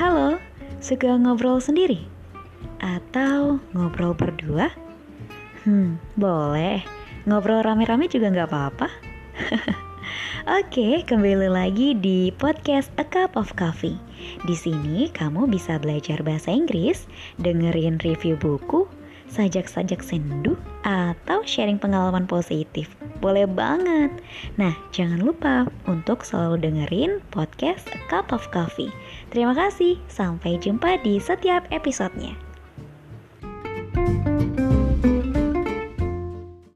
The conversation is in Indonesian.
Halo, suka ngobrol sendiri? Atau ngobrol berdua? Hmm, boleh. Ngobrol rame-rame juga nggak apa-apa. Oke, kembali lagi di podcast A Cup of Coffee. Di sini kamu bisa belajar bahasa Inggris, dengerin review buku, sajak-sajak sendu, atau sharing pengalaman positif. Boleh banget. Nah, jangan lupa untuk selalu dengerin podcast A Cup of Coffee. Terima kasih, sampai jumpa di setiap episodenya.